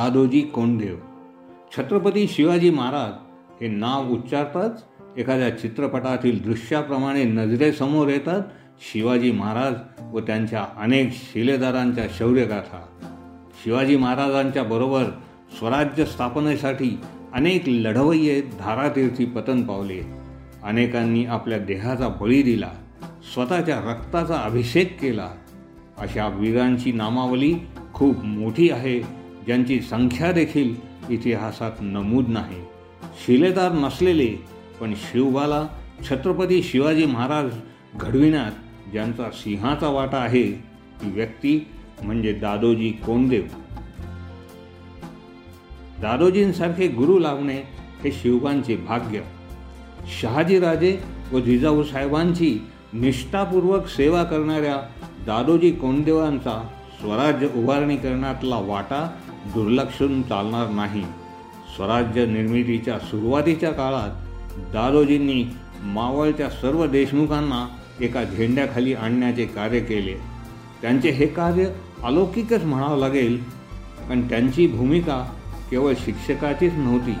दादोजी कोंडदेव. छत्रपती शिवाजी महाराज हे नाव उच्चारताच एखाद्या चित्रपटातील दृश्याप्रमाणे नजरेसमोर येतात शिवाजी महाराज व त्यांच्या अनेक शिलेदारांच्या शौर्यगाथा. शिवाजी महाराजांच्या बरोबर स्वराज्य स्थापनेसाठी अनेक लढवय्ये धारातीर्थी पतन पावले. अनेकांनी आपल्या देहाचा बळी दिला स्वतःच्या रक्ताचा अभिषेक केला. अशा वीरांची नामावली खूप मोठी आहे ज्यांची संख्या देखील इतिहासात नमूद नाही. शिलेदार नसलेले पण शिवबाला छत्रपती शिवाजी महाराज घडविण्यात ज्यांचा सिंहाचा वाटा आहे ती व्यक्ती म्हणजे दादोजी कोंडदेव. दादोजींसारखे गुरु लावणे हे शिवबांचे भाग्य. शहाजीराजे व जिजाऊ साहेबांची निष्ठापूर्वक सेवा करणाऱ्या दादोजी कोंडदेवांचा स्वराज्य उभारणी करण्यातला वाटा दुर्लक्षून चालणार नाही. स्वराज्य निर्मितीच्या सुरुवातीच्या काळात दादोजींनी मावळच्या सर्व देशमुखांना एका झेंड्याखाली आणण्याचे कार्य केले. त्यांचे हे कार्य अलौकिकच म्हणावं लागेल पण त्यांची भूमिका केवळ शिक्षकाचीच नव्हती.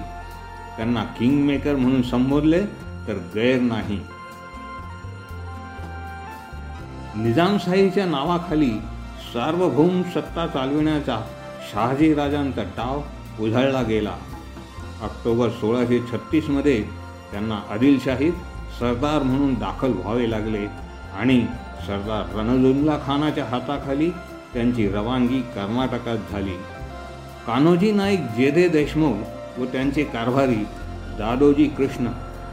त्यांना किंगमेकर म्हणून संबोधले तर गैर नाही. निजामशाहीच्या नावाखाली सार्वभौम सत्ता चालविण्याचा शहाजीराजांचा डाव उधळला गेला. ऑक्टोबर सोळाशे छत्तीसमध्ये त्यांना आदिलशाहीत सरदार म्हणून दाखल व्हावे लागले आणि सरदार रणजुल्ला खानाच्या हाताखाली त्यांची रवानगी कर्नाटकात झाली. कान्होजी नाईक जेदे देशमुख व त्यांचे कारभारी दादोजी कृष्ण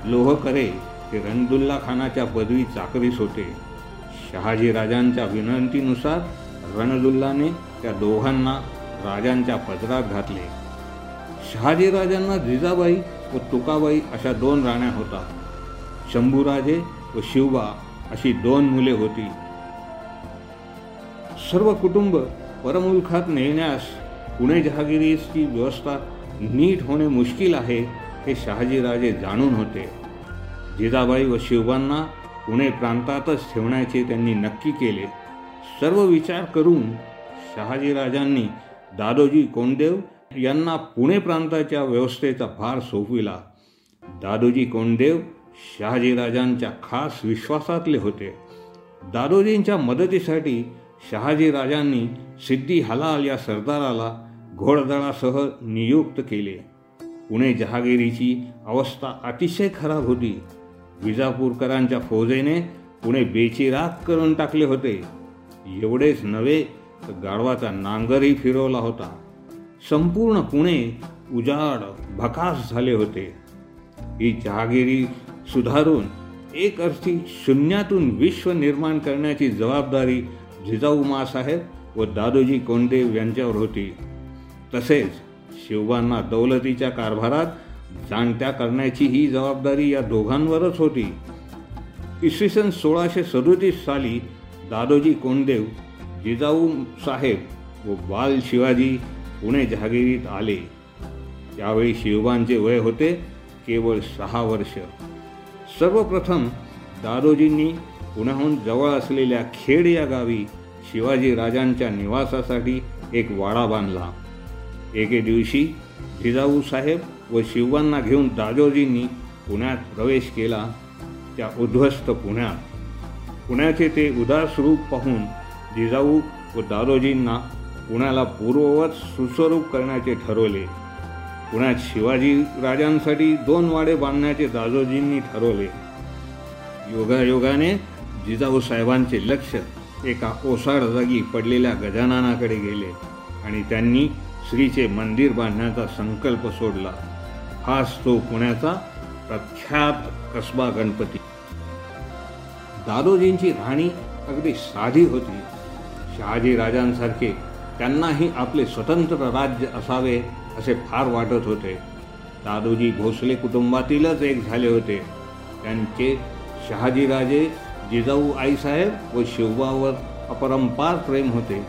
लोहकरे हे रणदुल्ला खानाच्या पदवी चाकरीस होते. शहाजी राजांच्या विनंतीनुसार रणदुल्लाने त्या दोघांना राजांच्या पदरात घातले. शहाजीराजांना जिजाबाई व तुकाबाई अशा दोन राण्या होता. शंभूराजे व शिवबा अशी दोन मुले होती. सर्व कुटुंब परमुलखात नेण्यास पुणे जहागिरीची व्यवस्था नीट होणे मुश्किल आहे हे शहाजीराजे जाणून होते. जिजाबाई व शिवबांना पुणे प्रांतातच ठेवण्याचे त्यांनी नक्की केले. सर्व विचार करून शहाजीराजांनी दादोजी कोंडदेव यांना पुणे प्रांताच्या व्यवस्थेचा भार सोपविला दादोजी कोंडदेव शहाजीराजांच्या खास विश्वासातले होते. दादोजींच्या मदतीसाठी शहाजीराजांनी सिद्धी हलाल या सरदाराला घोडदळासह नियुक्त केले. पुणे जहागिरीची अवस्था अतिशय खराब होती. विजापूरकरांच्या फौजेने पुणे बेचिराग करून टाकले होते. एवढेच नव्हे तर गाढवाचा नांगरही फिरवला होता. संपूर्ण पुणे उजाड भकास झाले होते. ही जहागिरी सुधारून एक अर्थी शून्यातून विश्व निर्माण करण्याची जबाबदारी जिजाऊ मासाहेब व दादोजी कोंडदेव यांच्यावर होती. तसेच शिवबांना दौलतीच्या कारभारात जाणत्या करण्याची ही जबाबदारी या दोघांवरच होती. इसवी सन सोळाशे सदोतीस साली दादोजी कोंडदेव जिजाऊ साहेब व बाल शिवाजी पुणे जहागिरीत आले. त्यावेळी शिवबांचे वय होते केवळ सहा वर्ष. सर्वप्रथम दादोजींनी पुण्याहून जवळ असलेल्या खेड या गावी शिवाजी राजांच्या निवासासाठी एक वाडा बांधला. एके दिवशी जिजाऊ साहेब व शिवबांना घेऊन दादोजींनी पुण्यात प्रवेश केला. त्या उद्ध्वस्त पुण्यात. पुण्याचे ते उदास रूप पाहून जिजाऊ व दादोजींना पुण्याला पूर्ववत सुस्वरूप करण्याचे ठरवले. पुण्यात शिवाजी राजांसाठी दोन वाडे बांधण्याचे दादोजींनी ठरवले. योगायोगाने जिजाऊ साहेबांचे लक्ष एका ओसाड जागी पडलेल्या गजाननाकडे गेले आणि त्यांनी श्रीचे मंदिर बांधण्याचा संकल्प सोडला. हाच तो पुण्याचा प्रख्यात कसबा गणपती. दादोजींची राहणी अगदी साधी होती. शहाजी राजांसारखे त्यांनाही आपले स्वतंत्र राज्य असावे असे फार वाटत होते. दादोजी भोसले कुटुंबातीलच एक झाले होते. त्यांचे शहाजीराजे जिजाऊ आईसाहेब व शिवबावर अपरंपार प्रेम होते.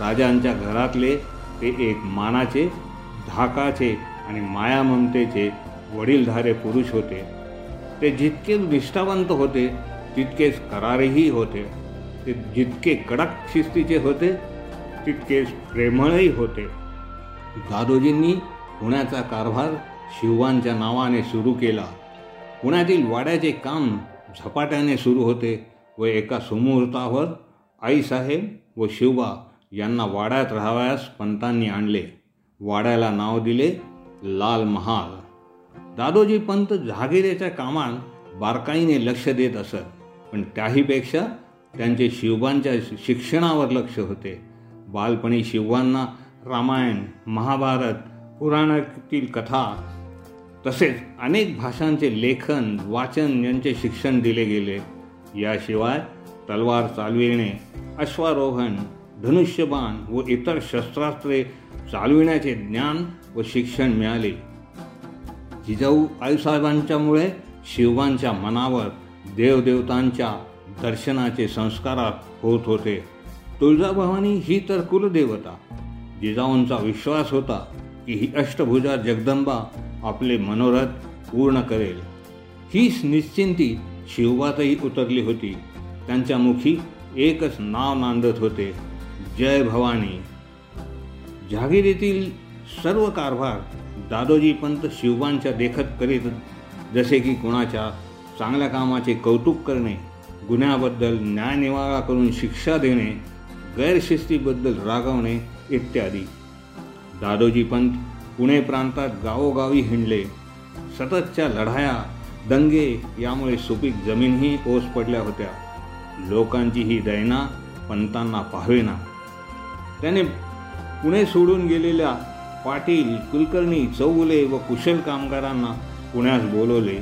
राजांच्या घरातले ते एक मानाचे धाकाचे आणि मायाममतेचे वडीलधारे पुरुष होते. ते जितके निष्ठावंत होते तितकेच करारीही होते. ते जितके कडक शिस्तीचे होते तितकेच प्रेमळही होते. दादोजींनी पुण्याचा कारभार शिवांच्या नावाने सुरू केला. पुण्यातील वाड्याचे काम झपाट्याने सुरू होते व एका सुमुहूर्तावर आईसाहेब व शिवबा यांना वाड्यात राहावयास पंतांनी आणले. वाड्याला नाव दिले लाल महाल. दादोजी पंत जहागिरेच्या कामात बारकाईने लक्ष देत असत पण त्याहीपेक्षा त्यांचे शिवबांच्या शिक्षणावर लक्ष होते. बालपणी शिवबांना रामायण महाभारत पुराणातील कथा तसेच अनेक भाषांचे लेखन वाचन यांचे शिक्षण दिले गेले. याशिवाय तलवार चालविणे अश्वारोहण धनुष्यबाण व इतर शस्त्रास्त्रे चालविण्याचे ज्ञान व शिक्षण मिळाले. जिजाऊ आईसाहेबांच्यामुळे शिवबांच्या मनावर देवदेवतांच्या दर्शनाचे संस्कारात होत होते. तुळजाभवानी ही तर कुलदेवता. जिजाऊंचा विश्वास होता की ही अष्टभुजा जगदंबा आपले मनोरथ पूर्ण करेल. हीच निश्चिंती शिवबातही उतरली होती. त्यांच्या मुखी एकच नाव नांदत होते. जय भवानी. जहागिरीतील सर्व कारभार दादोजी पंत शिवबांच्या देखत करीत जसे की कुणाच्या चांगल्या कामाचे कौतुक करणे गुन्ह्याबद्दल न्यायनिवाळा करून शिक्षा देणे गैरशिस्तीबद्दल रागवणे इत्यादी. दादोजी पंत पुणे प्रांतात गावोगावी हिंडले. सततच्या लढाया दंगे यामुळे सुपीक जमीनही ओस पडल्या होत्या. लोकांची ही दैना पंतांना पाहावेना. त्याने पुणे सोडून गेलेल्या पाटील कुलकर्णी चौगुले व कुशल कामगारांना पुण्यास बोलवले.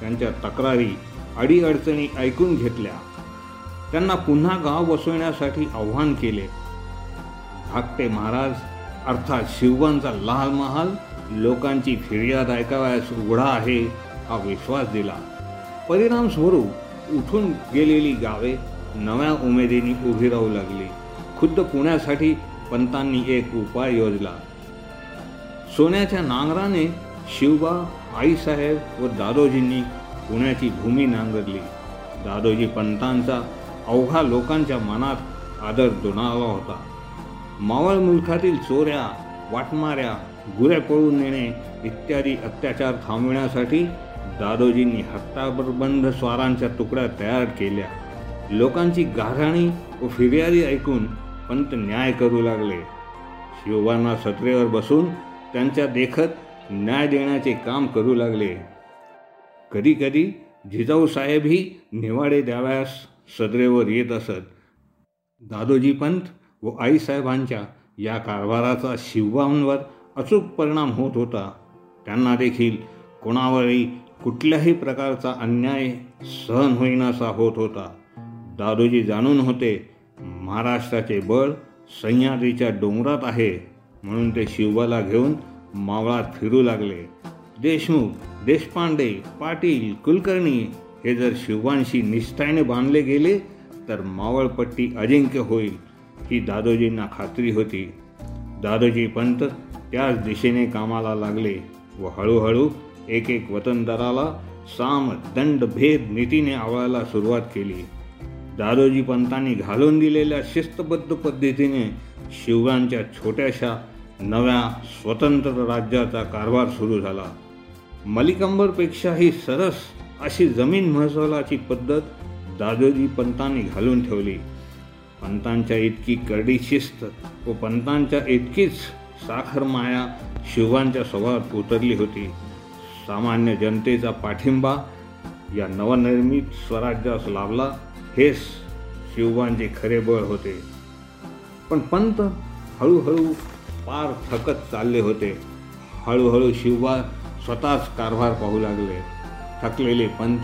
त्यांच्या तक्रारी अडीअडचणी ऐकून घेतल्या. त्यांना पुन्हा गाव बसवण्यासाठी आव्हान केले. धाकटे महाराज अर्थात शिवबांचा लाल महाल लोकांची फिर्याद ऐकावयास उघडा आहे हा विश्वास दिला. परिणामस्वरूप उठून गेलेली गावे नव्या उमेदीने उभी राहू लागली. खुद्द पुण्यासाठी पंतांनी एक उपाय योजला. सोन्याच्या नांगराने शिवबा आईसाहेब व दादोजींनी पुण्याची भूमी नांगरली. दादोजी पंतांचा अवघा लोकांच्या मनात आदर दुणावा होता. मावळ मुलखातील चोऱ्या वाटमाऱ्या गुऱ्या पळून नेणे इत्यादी अत्याचार थांबविण्यासाठी दादोजींनी हत्ताबरबंद स्वारांच्या तुकड्या तयार केल्या. लोकांची गाऱ्हाणी व फिर्यादी ऐकून पंत न्याय करू लागले. शिवबांना सत्रेवर बसून त्यांच्या देखत न्याय देण्याचे काम करू लागले. कधीकधी जिजाऊसाहेबही निवाडे द्याव्यास सदरेवर येत असत. दादोजी पंत व आईसाहेबांच्या या कारभाराचा शिवबांवर अचूक परिणाम होत होता. त्यांना देखील कोणावरही कुठल्याही प्रकारचा अन्याय सहन होईनासा होत होता. दादोजी जाणून होते महाराष्ट्राचे बळ सह्याद्रीच्या डोंगरात आहे म्हणून ते शिवबाला घेऊन मावळात फिरू लागले. देशमुख देशपांडे पाटील कुलकर्णी हे जर शिवबांशी निष्ठाने बांधले गेले तर मावळपट्टी अजिंक्य होईल ही दादोजींना खात्री होती. दादोजी पंत त्याच दिशेने कामाला लागले व हळूहळू एक एक वतनदाराला साम दंड भेद नीतीने आवळायला सुरुवात केली. दादोजी पंतांनी घालून दिलेल्या शिस्तबद्ध पद्धतीने शिवरांच्या छोट्याशा नव्या स्वतंत्र राज्याचा कारभार सुरू झाला. मलिकंबरपेक्षाही सरस अशी जमीन महसुलाची पद्धत दादोजी पंतांनी घालून ठेवली. पंतांच्या इतकी करडी शिस्त व पंतांच्या इतकीच साखर माया शिवांच्या स्वभावात उतरली होती. सामान्य जनतेचा पाठिंबा या नवनिर्मित स्वराज्यास लाभला हेच शिवांचे खरे बळ होते. पण पंत हळूहळू पार थकत चालले होते. हळूहळू शिवबा स्वतःच कारभार पाहू लागले. थकलेले पंत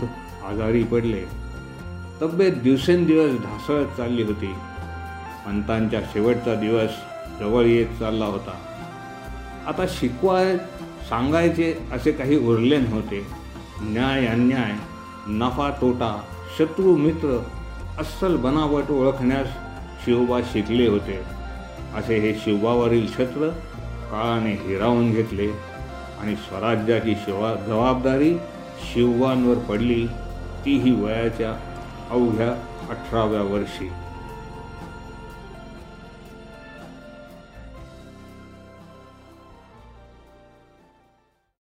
आजारी पडले. तब्येत दिवसेंदिवस ढासळत चालली होती. पंतांच्या शेवटचा दिवस जवळ येत चालला होता. आता शिकवाय सांगायचे असे काही उरले नव्हते. न्याय अन्याय नफा तोटा शत्रू मित्र अस्सल बनावट ओळखण्यास शिवबा शिकले होते. असे हे शिवबावरील छत्र काळाने हिरावून घेतले. आणि स्वराज्याची शिवा जबाबदारी शिववांवर पडली तीही वयाच्या अवघ्या अठराव्या वर्षी.